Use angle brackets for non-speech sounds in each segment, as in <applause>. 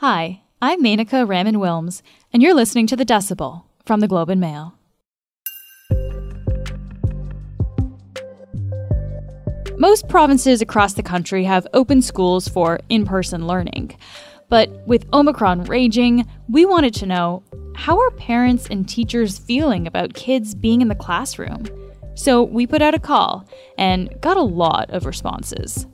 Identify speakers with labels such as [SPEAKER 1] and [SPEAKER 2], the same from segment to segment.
[SPEAKER 1] Hi, I'm Menaka Raman Wilms, and you're listening to The Decibel from the Globe and Mail. Most provinces across the country have open schools for in person learning. But with Omicron raging, we wanted to know how are parents and teachers feeling about kids being in the classroom? So we put out a call and got a lot of responses.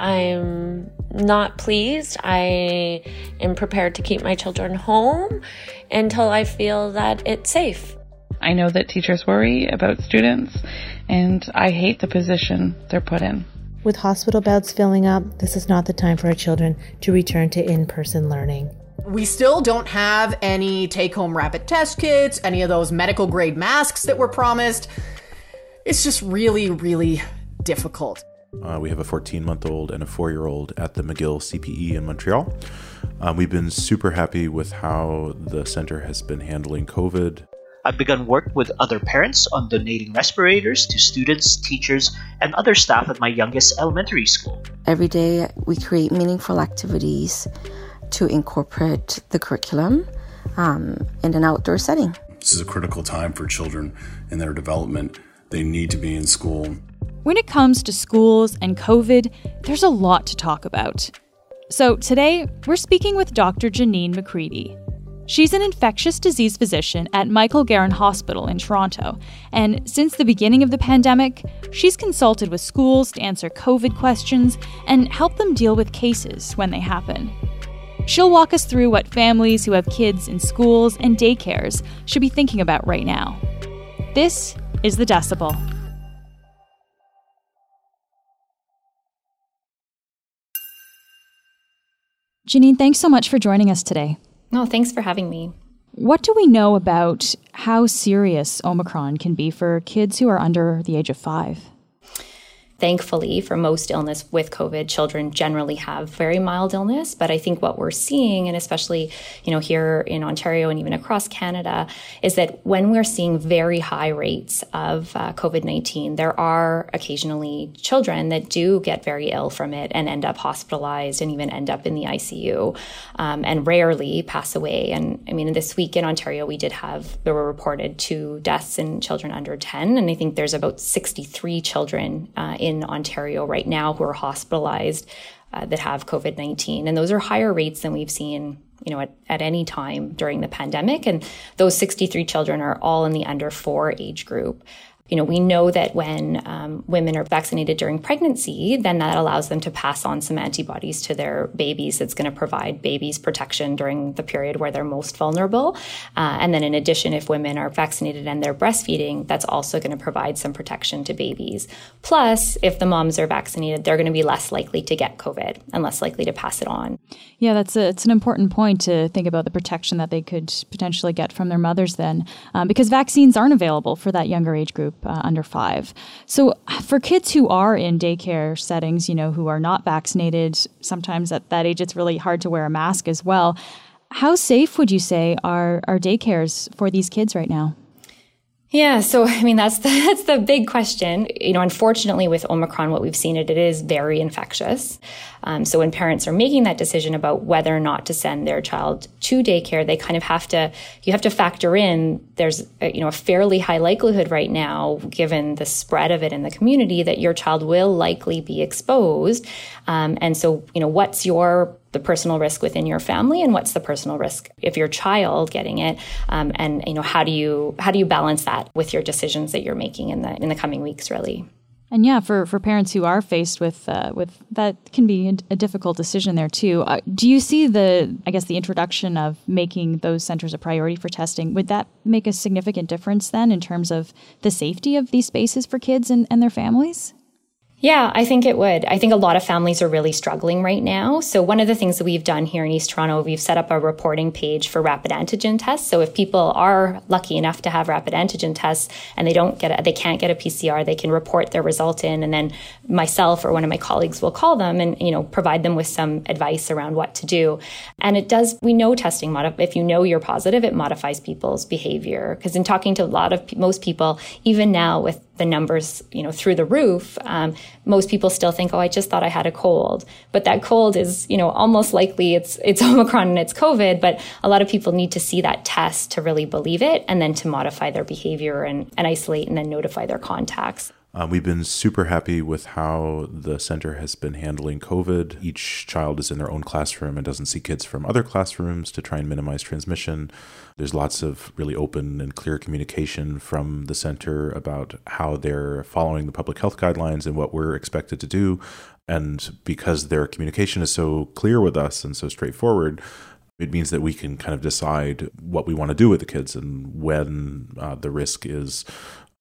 [SPEAKER 2] I'm not pleased. I am prepared to keep my children home until I feel that it's safe.
[SPEAKER 3] I know that teachers worry about students, and I hate the position they're put in.
[SPEAKER 4] With hospital beds filling up, this is not the time for our children to return to in person learning.
[SPEAKER 5] We still don't have any take home rapid test kits, any of those medical grade masks that were promised. It's just really, really difficult.
[SPEAKER 6] Uh, we have a 14 month old and a four year old at the McGill CPE in Montreal. Um, we've been super happy with how the center has been handling COVID.
[SPEAKER 7] I've begun work with other parents on donating respirators to students, teachers, and other staff at my youngest elementary school.
[SPEAKER 8] Every day, we create meaningful activities to incorporate the curriculum um, in an outdoor setting.
[SPEAKER 9] This is a critical time for children in their development. They need to be in school.
[SPEAKER 1] When it comes to schools and COVID, there's a lot to talk about. So today, we're speaking with Dr. Janine McCready. She's an infectious disease physician at Michael Garron Hospital in Toronto, and since the beginning of the pandemic, she's consulted with schools to answer COVID questions and help them deal with cases when they happen. She'll walk us through what families who have kids in schools and daycares should be thinking about right now. This is The Decibel. Janine, thanks so much for joining us today.
[SPEAKER 10] No, thanks for having me.
[SPEAKER 1] What do we know about how serious Omicron can be for kids who are under the age of five?
[SPEAKER 10] Thankfully, for most illness with COVID, children generally have very mild illness. But I think what we're seeing, and especially, you know, here in Ontario and even across Canada, is that when we're seeing very high rates of uh, COVID 19, there are occasionally children that do get very ill from it and end up hospitalized and even end up in the ICU um, and rarely pass away. And I mean, this week in Ontario, we did have, there were reported two deaths in children under 10. And I think there's about 63 children uh, in in Ontario right now who are hospitalized uh, that have COVID 19. And those are higher rates than we've seen you know, at, at any time during the pandemic. And those 63 children are all in the under four age group you know, we know that when um, women are vaccinated during pregnancy, then that allows them to pass on some antibodies to their babies. That's going to provide babies protection during the period where they're most vulnerable. Uh, and then, in addition, if women are vaccinated and they're breastfeeding, that's also going to provide some protection to babies. Plus, if the moms are vaccinated, they're going to be less likely to get COVID and less likely to pass it on.
[SPEAKER 1] Yeah, that's a, it's an important point to think about the protection that they could potentially get from their mothers then, um, because vaccines aren't available for that younger age group uh, under five. So for kids who are in daycare settings, you know, who are not vaccinated, sometimes at that age it's really hard to wear a mask as well. How safe would you say are, are daycares for these kids right now?
[SPEAKER 10] Yeah, so <laughs> I mean that's the, <laughs> that's the big question. You know, unfortunately, with Omicron, what we've seen it it is very infectious. Um, so when parents are making that decision about whether or not to send their child to daycare, they kind of have to you have to factor in there's a, you know a fairly high likelihood right now, given the spread of it in the community, that your child will likely be exposed. Um, and so you know, what's your the personal risk within your family and what's the personal risk if your child getting it um, and you know how do you how do you balance that with your decisions that you're making in the in the coming weeks really
[SPEAKER 1] and yeah, for, for parents who are faced with uh, with that can be a, difficult decision there too. Uh, do you see the I guess the introduction of making those centers a priority for testing would that make a significant difference then in terms of the safety of these spaces for kids and, and their families?
[SPEAKER 10] Yeah, I think it would. I think a lot of families are really struggling right now. So one of the things that we've done here in East Toronto, we've set up a reporting page for rapid antigen tests. So if people are lucky enough to have rapid antigen tests and they don't get a, they can't get a PCR, they can report their result in and then myself or one of my colleagues will call them and you know provide them with some advice around what to do. And it does we know testing modif- if you know you're positive, it modifies people's behavior because in talking to a lot of most people even now with the numbers, you know, through the roof, um, most people still think, oh, I just thought I had a cold. But that cold is, you know, almost likely it's it's <laughs> Omicron and it's COVID. But a lot of people need to see that test to really believe it, and then to modify their behavior and, and isolate and then notify their contacts.
[SPEAKER 6] Um, we've been super happy with how the center has been handling COVID. Each child is in their own classroom and doesn't see kids from other classrooms to try and minimize transmission. There's lots of really open and clear communication from the center about how they're following the public health guidelines and what we're expected to do. And because their communication is so clear with us and so straightforward, it means that we can kind of decide what we want to do with the kids and when uh, the risk is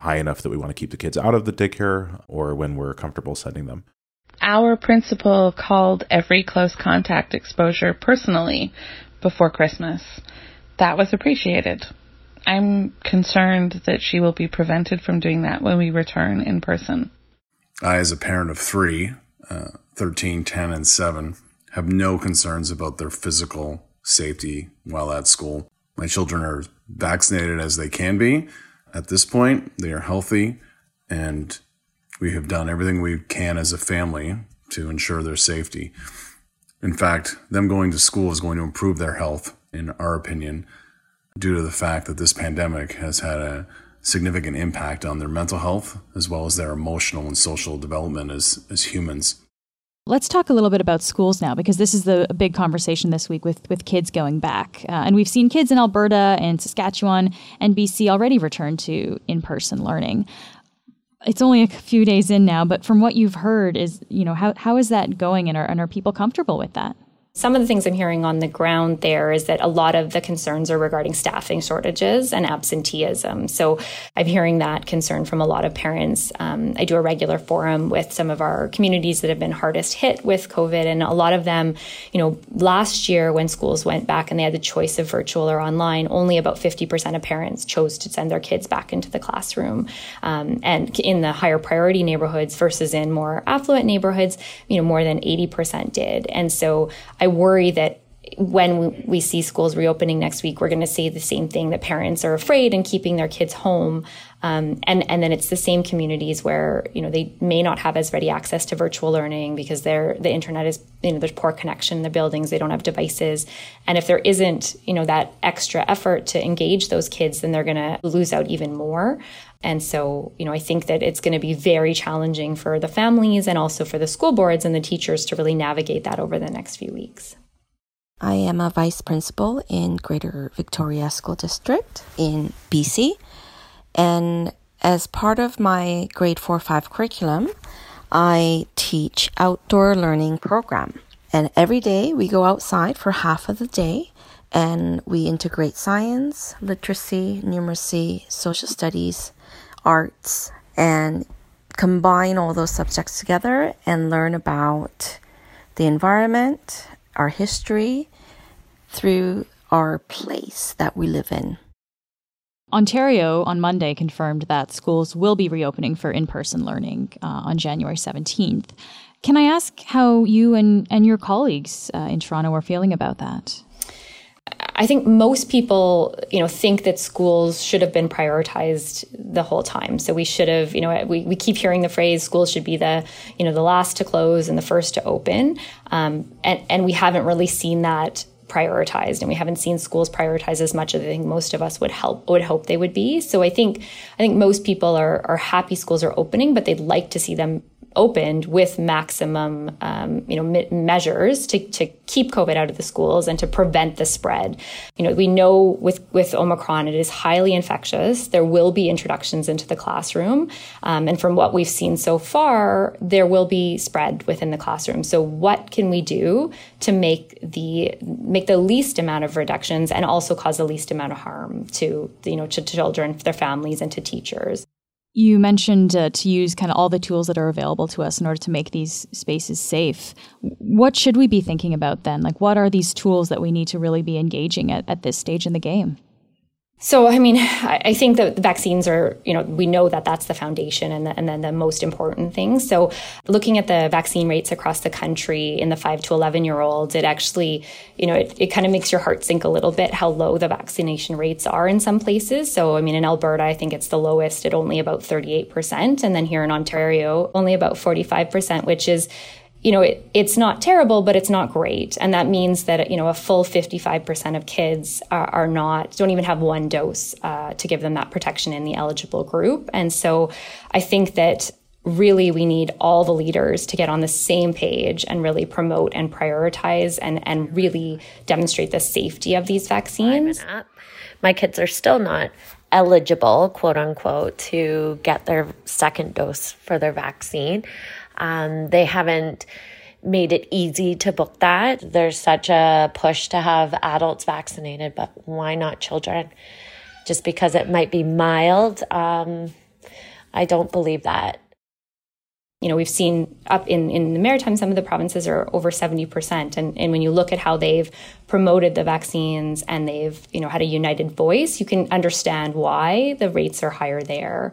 [SPEAKER 6] high enough that we want to keep the kids out of the daycare or when we're comfortable sending them.
[SPEAKER 3] Our principal called every close contact exposure personally before Christmas. That was appreciated. I'm concerned that she will be prevented from doing that when we return in person.
[SPEAKER 9] I, as a parent of three, uh, 13, 10, and 7, have no concerns about their physical safety while at school. My children are vaccinated as they can be, at this point, they are healthy, and we have done everything we can as a family to ensure their safety. In fact, them going to school is going to improve their health, in our opinion, due to the fact that this pandemic has had a significant impact on their mental health as well as their emotional and social development as, as humans.
[SPEAKER 1] Let's talk a little bit about schools now, because this is the big conversation this week with, with kids going back. Uh, and we've seen kids in Alberta and Saskatchewan and BC already return to in person learning. It's only a few days in now, but from what you've heard, is you know how, how is that going, and are, and are people comfortable with that?
[SPEAKER 10] Some of the things I'm hearing on the ground there is that a lot of the concerns are regarding staffing shortages and absenteeism. So I'm hearing that concern from a lot of parents. Um, I do a regular forum with some of our communities that have been hardest hit with COVID, and a lot of them, you know, last year when schools went back and they had the choice of virtual or online, only about 50% of parents chose to send their kids back into the classroom. Um, and in the higher priority neighborhoods versus in more affluent neighborhoods, you know, more than 80% did. And so I worry that when we see schools reopening next week, we're going to say the same thing that parents are afraid and keeping their kids home. Um, and, and then it's the same communities where, you know, they may not have as ready access to virtual learning because they're, the internet is, you know, there's poor connection in the buildings. They don't have devices. And if there isn't, you know, that extra effort to engage those kids, then they're going to lose out even more. And so, you know, I think that it's going to be very challenging for the families and also for the school boards and the teachers to really navigate that over the next few weeks.
[SPEAKER 8] I am a vice principal in Greater Victoria School District in BC. And as part of my grade 4 5 curriculum, I teach outdoor learning program. And every day we go outside for half of the day and we integrate science, literacy, numeracy, social studies, arts, and combine all those subjects together and learn about the environment, our history, through our place that we live in.
[SPEAKER 1] Ontario on Monday confirmed that schools will be reopening for in person learning uh, on January 17th. Can I ask how you and, and your colleagues uh, in Toronto are feeling about that?
[SPEAKER 10] I think most people, you know, think that schools should have been prioritized the whole time. So we should have, you know, we, we keep hearing the phrase schools should be the, you know, the last to close and the first to open. Um, and, and we haven't really seen that prioritized and we haven't seen schools prioritize as much as I think most of us would help would hope they would be. So I think I think most people are are happy schools are opening, but they'd like to see them opened with maximum, um, you know, me- measures to, to keep COVID out of the schools and to prevent the spread. You know, we know with with Omicron it is highly infectious. There will be introductions into the classroom, um, and from what we've seen so far, there will be spread within the classroom. So, what can we do to make the make the least amount of reductions and also cause the least amount of harm to you know to children, their families, and to teachers?
[SPEAKER 1] You mentioned uh, to use kind of all the tools that are available to us in order to make these spaces safe. What should we be thinking about then? Like, what are these tools that we need to really be engaging at, at this stage in the game?
[SPEAKER 10] So, I mean, I think that the vaccines are, you know, we know that that's the foundation and, the, and then the most important thing. So, looking at the vaccine rates across the country in the 5 to 11 year olds, it actually, you know, it, it kind of makes your heart sink a little bit how low the vaccination rates are in some places. So, I mean, in Alberta, I think it's the lowest at only about 38%. And then here in Ontario, only about 45%, which is you know, it, it's not terrible, but it's not great. And that means that, you know, a full 55% of kids are, are not, don't even have one dose uh, to give them that protection in the eligible group. And so I think that really we need all the leaders to get on the same page and really promote and prioritize and, and really demonstrate the safety of these vaccines.
[SPEAKER 2] My kids are still not eligible, quote unquote, to get their second dose for their vaccine. Um, they haven't made it easy to book that. There's such a push to have adults vaccinated, but why not children? Just because it might be mild, um, I don't believe that.
[SPEAKER 10] You know, we've seen up in, in the Maritime, some of the provinces are over 70%. And, and when you look at how they've promoted the vaccines and they've, you know, had a united voice, you can understand why the rates are higher there.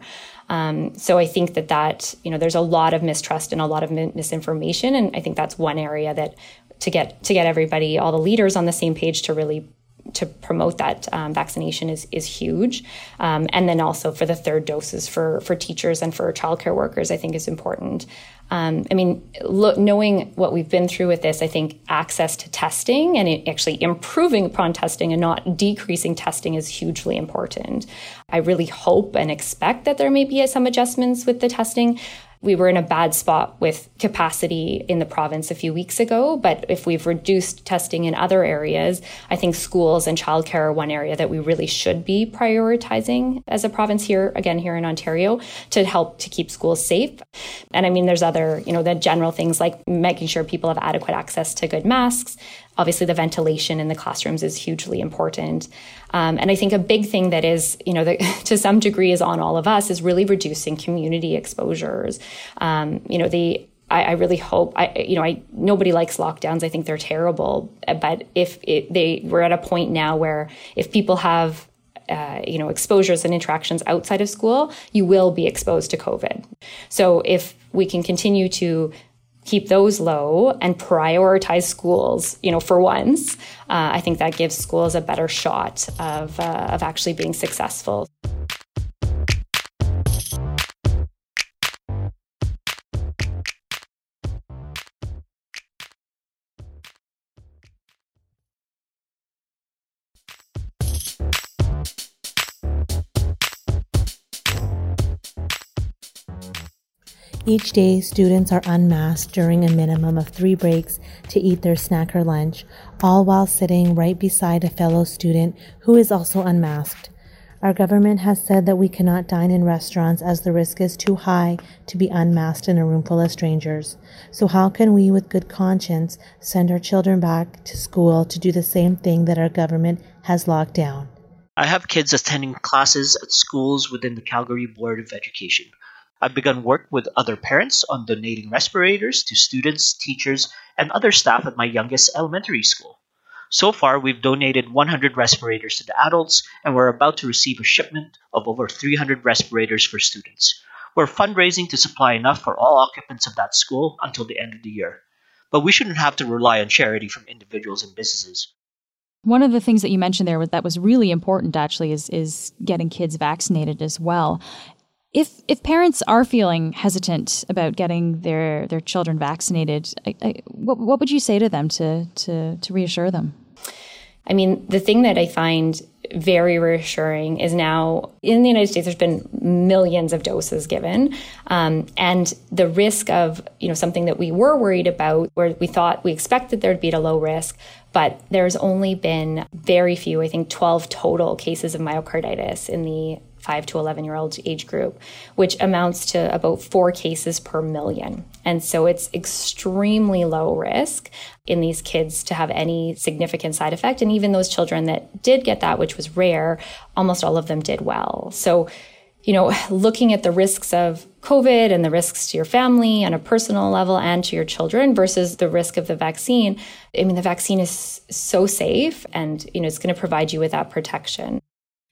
[SPEAKER 10] Um, so I think that that you know there's a lot of mistrust and a lot of misinformation, and I think that's one area that to get to get everybody, all the leaders on the same page to really to promote that um, vaccination is is huge, um, and then also for the third doses for for teachers and for childcare workers, I think is important. Um, I mean, knowing what we've been through with this, I think access to testing and actually improving upon testing and not decreasing testing is hugely important. I really hope and expect that there may be some adjustments with the testing, we were in a bad spot with capacity in the province a few weeks ago. But if we've reduced testing in other areas, I think schools and childcare are one area that we really should be prioritizing as a province here, again, here in Ontario, to help to keep schools safe. And I mean, there's other, you know, the general things like making sure people have adequate access to good masks, obviously the ventilation in the classrooms is hugely important um, and i think a big thing that is you know that <laughs> to some degree is on all of us is really reducing community exposures um, you know the I, I, really hope I you know I nobody likes lockdowns. I think they're terrible. But if it, they we're at a point now where if people have uh, you know exposures and interactions outside of school, you will be exposed to COVID. So if we can continue to keep those low and prioritize schools, you know, for once, uh, I think that gives schools a better shot of, uh, of actually being successful.
[SPEAKER 4] Each day, students are unmasked during a minimum of three breaks to eat their snack or lunch, all while sitting right beside a fellow student who is also unmasked. Our government has said that we cannot dine in restaurants as the risk is too high to be unmasked in a room full of strangers. So, how can we, with good conscience, send our children back to school to do the same thing that our government has locked down?
[SPEAKER 7] I have kids attending classes at schools within the Calgary Board of Education. I've begun work with other parents on donating respirators to students, teachers, and other staff at my youngest elementary school. So far, we've donated 100 respirators to the adults, and we're about to receive a shipment of over 300 respirators for students. We're fundraising to supply enough for all occupants of that school until the end of the year. But we shouldn't have to rely on charity from individuals and businesses.
[SPEAKER 1] One of the things that you mentioned there that was really important actually is is getting kids vaccinated as well. If if parents are feeling hesitant about getting their their children vaccinated, I, I, what what would you say to them to to to reassure them?
[SPEAKER 10] I mean, the thing that I find very reassuring is now in the United States, there's been millions of doses given. Um, and the risk of, you know, something that we were worried about, where we thought we expected there'd be a low risk, but there's only been very few, I think 12 total cases of myocarditis in the 5 to 11 year old age group, which amounts to about four cases per million. And so it's extremely low risk in these kids to have any significant side effect. And even those children that did get that, which was rare, almost all of them did well. So, you know, looking at the risks of COVID and the risks to your family on a personal level and to your children versus the risk of the vaccine, I mean, the vaccine is so safe and, you know, it's going to provide you with that protection.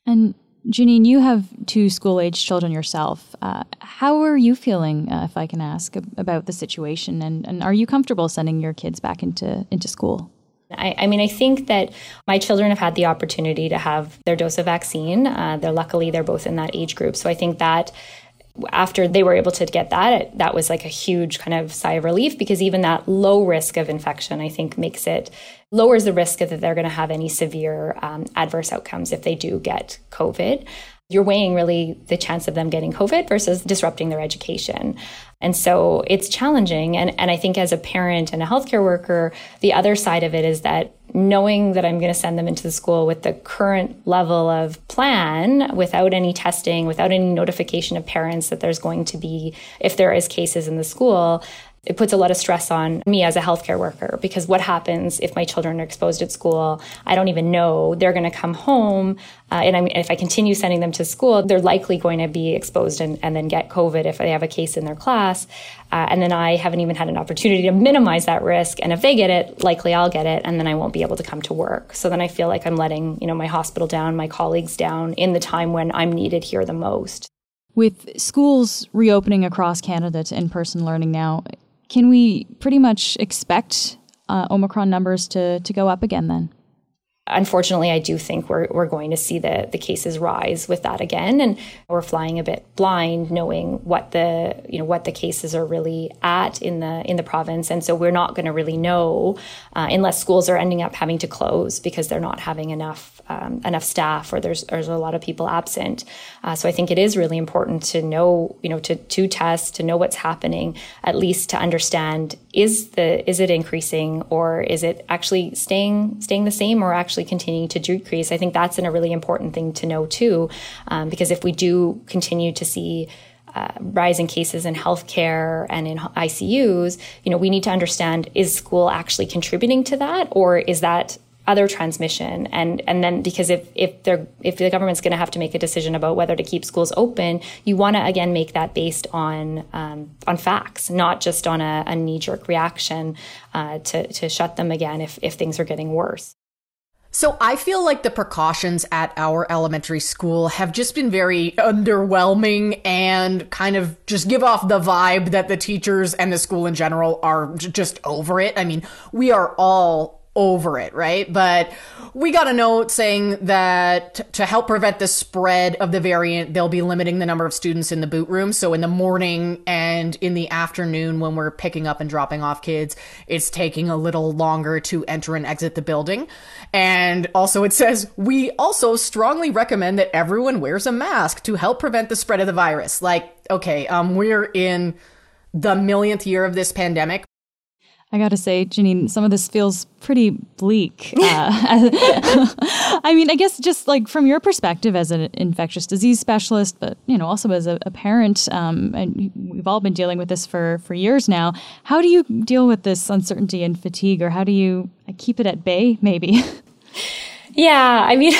[SPEAKER 1] And Janine, you have two school age children yourself. Uh, how are you feeling, uh, if I can ask, about the situation? And, and are you comfortable sending your kids back into, into school?
[SPEAKER 10] I, I, mean, I think that my children have had the opportunity to have their dose of vaccine. Uh, they're luckily they're both in that age group, so I think that after they were able to get that, it, that was like a huge kind of sigh of relief because even that low risk of infection, I think, makes it lowers the risk that they're going to have any severe um, adverse outcomes if they do get COVID you're weighing really the chance of them getting COVID versus disrupting their education. And so it's challenging. And, and I think as a parent and a healthcare worker, the other side of it is that knowing that I'm going to send them into the school with the current level of plan without any testing, without any notification of parents that there's going to be, if there is cases in the school, it puts a lot of stress on me as a healthcare worker because what happens if my children are exposed at school? I don't even know. They're going to come home. Uh, and I mean, if I continue sending them to school, they're likely going to be exposed and, and then get COVID if they have a case in their class. Uh, and then I haven't even had an opportunity to minimize that risk. And if they get it, likely I'll get it, and then I won't be able to come to work. So then I feel like I'm letting, you know, my hospital down, my colleagues down in the time when I'm needed here the most.
[SPEAKER 1] With schools reopening across Canada to in person learning now, can we pretty much expect uh, Omicron numbers to, to go up again then?
[SPEAKER 10] Unfortunately, I do think we're, we're going to see the, the cases rise with that again. And we're flying a bit blind knowing what the, you know, what the cases are really at in the, in the province. And so we're not going to really know uh, unless schools are ending up having to close because they're not having enough um, enough staff or there's there's a lot of people absent. Uh, so I think it is really important to know, you know, to to test, to know what's happening, at least to understand is the is it increasing or is it actually staying staying the same or actually continuing to decrease. I think that's a really important thing to know too, um, because if we do continue to see uh, rising cases in healthcare and in ICUs, you know, we need to understand is school actually contributing to that, or is that other transmission and and then because if if they're if the government's going to have to make a decision about whether to keep schools open you want to again make that based on um, on facts not just on a, a knee-jerk reaction uh, to to shut them again if if things are getting worse
[SPEAKER 5] so I feel like the precautions at our elementary school have just been very underwhelming and kind of just give off the vibe that the teachers and the school in general are just over it. I mean, we are all over it, right? But we got a note saying that to help prevent the spread of the variant, they'll be limiting the number of students in the boot room. So in the morning and in the afternoon, when we're picking up and dropping off kids, it's taking a little longer to enter and exit the building. And also it says, we also strongly recommend that everyone wears a mask to help prevent the spread of the virus. Like, okay, um, we're in the millionth year of this pandemic.
[SPEAKER 1] I got to say, Janine, some of this feels pretty bleak. <laughs> Uh, <laughs> I mean, I guess just like from your perspective as an infectious disease specialist, but you know, also as a, a parent, um, and we've all been dealing with this for for years now. How do you deal with this uncertainty and fatigue, or how do you keep it at bay? Maybe. <laughs>
[SPEAKER 10] Yeah, I mean,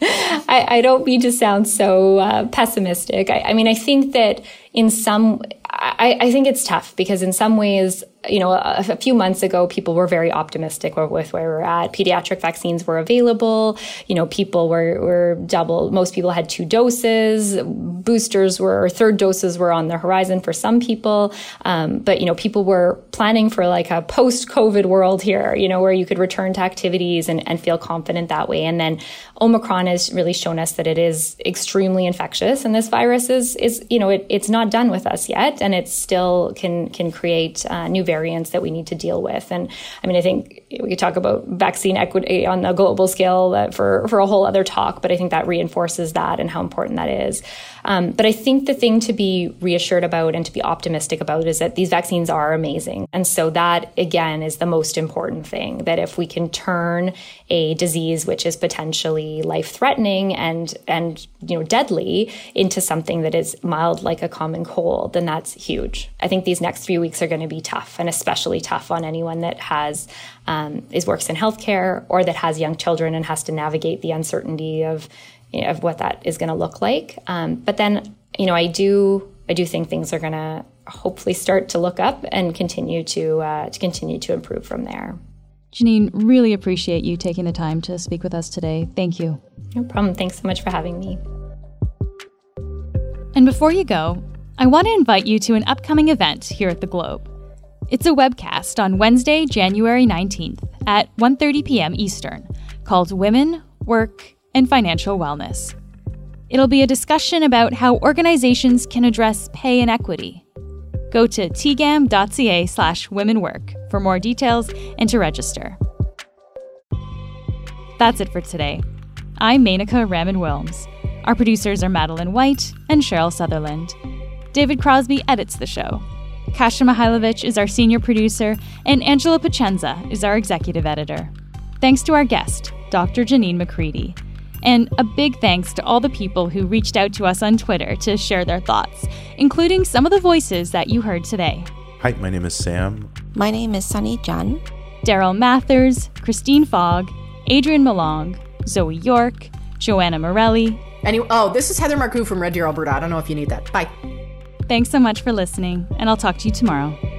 [SPEAKER 10] I, I, don't mean to sound so uh, pessimistic. I, I, mean, I think that in some, I, I, think it's tough because in some ways, you know, a, a, few months ago, people were very optimistic with where we're at. Pediatric vaccines were available. You know, people were, were double. Most people had two doses. Boosters were, or third doses were on the horizon for some people. Um, but, you know, people were planning for like a post COVID world here, you know, where you could return to activities and, and feel confident that way. And then Omicron has really shown us that it is extremely infectious. And this virus is, is, you know, it, it's not done with us yet. And it still can, can create uh, new variants that we need to deal with. And I mean, I think we could talk about vaccine equity on a global scale for, for a whole other talk, but I think that reinforces that and how important that is. Um, but I think the thing to be reassured about and to be optimistic about is that these vaccines are amazing. And so that, again, is the most important thing that if we can turn a disease which is potentially life threatening and, and, you know, deadly into something that is mild like a common cold, then that's huge. I think these next few weeks are going to be tough and especially tough on anyone that has um, is works in healthcare or that has young children and has to navigate the uncertainty of you know, of what that is going to look like. Um, but then, you know, I do I do think things are going to hopefully start to look up and continue to uh, to continue to improve from there.
[SPEAKER 1] Janine, really appreciate you taking the time to speak with us today. Thank you.
[SPEAKER 10] No problem. Thanks so much for having me.
[SPEAKER 1] And before you go, I want to invite you to an upcoming event here at the Globe. It's a webcast on Wednesday, January 19th at 1:30 p.m. Eastern, called Women, Work, and Financial Wellness. It'll be a discussion about how organizations can address pay inequity. Go to tgam.ca slash womenwork for more details and to register. That's it for today. I'm Menaka Raman Wilms. Our producers are Madeline White and Cheryl Sutherland. David Crosby edits the show. Kasia Mihailovic is our senior producer, and Angela Pacienza is our executive editor. Thanks to our guest, Dr. Janine McCready. And a big thanks to all the people who reached out to us on Twitter to share their thoughts, including some of the voices that you heard today.
[SPEAKER 6] Hi, my name is Sam.
[SPEAKER 8] My name is Sunny Jan.
[SPEAKER 1] Daryl Mathers, Christine Fogg, Adrian Malong, Zoe York, Joanna Morelli.
[SPEAKER 5] Anyway, oh, this is Heather Marcoux from Red Deer, Alberta. I don't know if you need that. Bye.
[SPEAKER 1] Thanks so much for listening, and I'll talk to you tomorrow.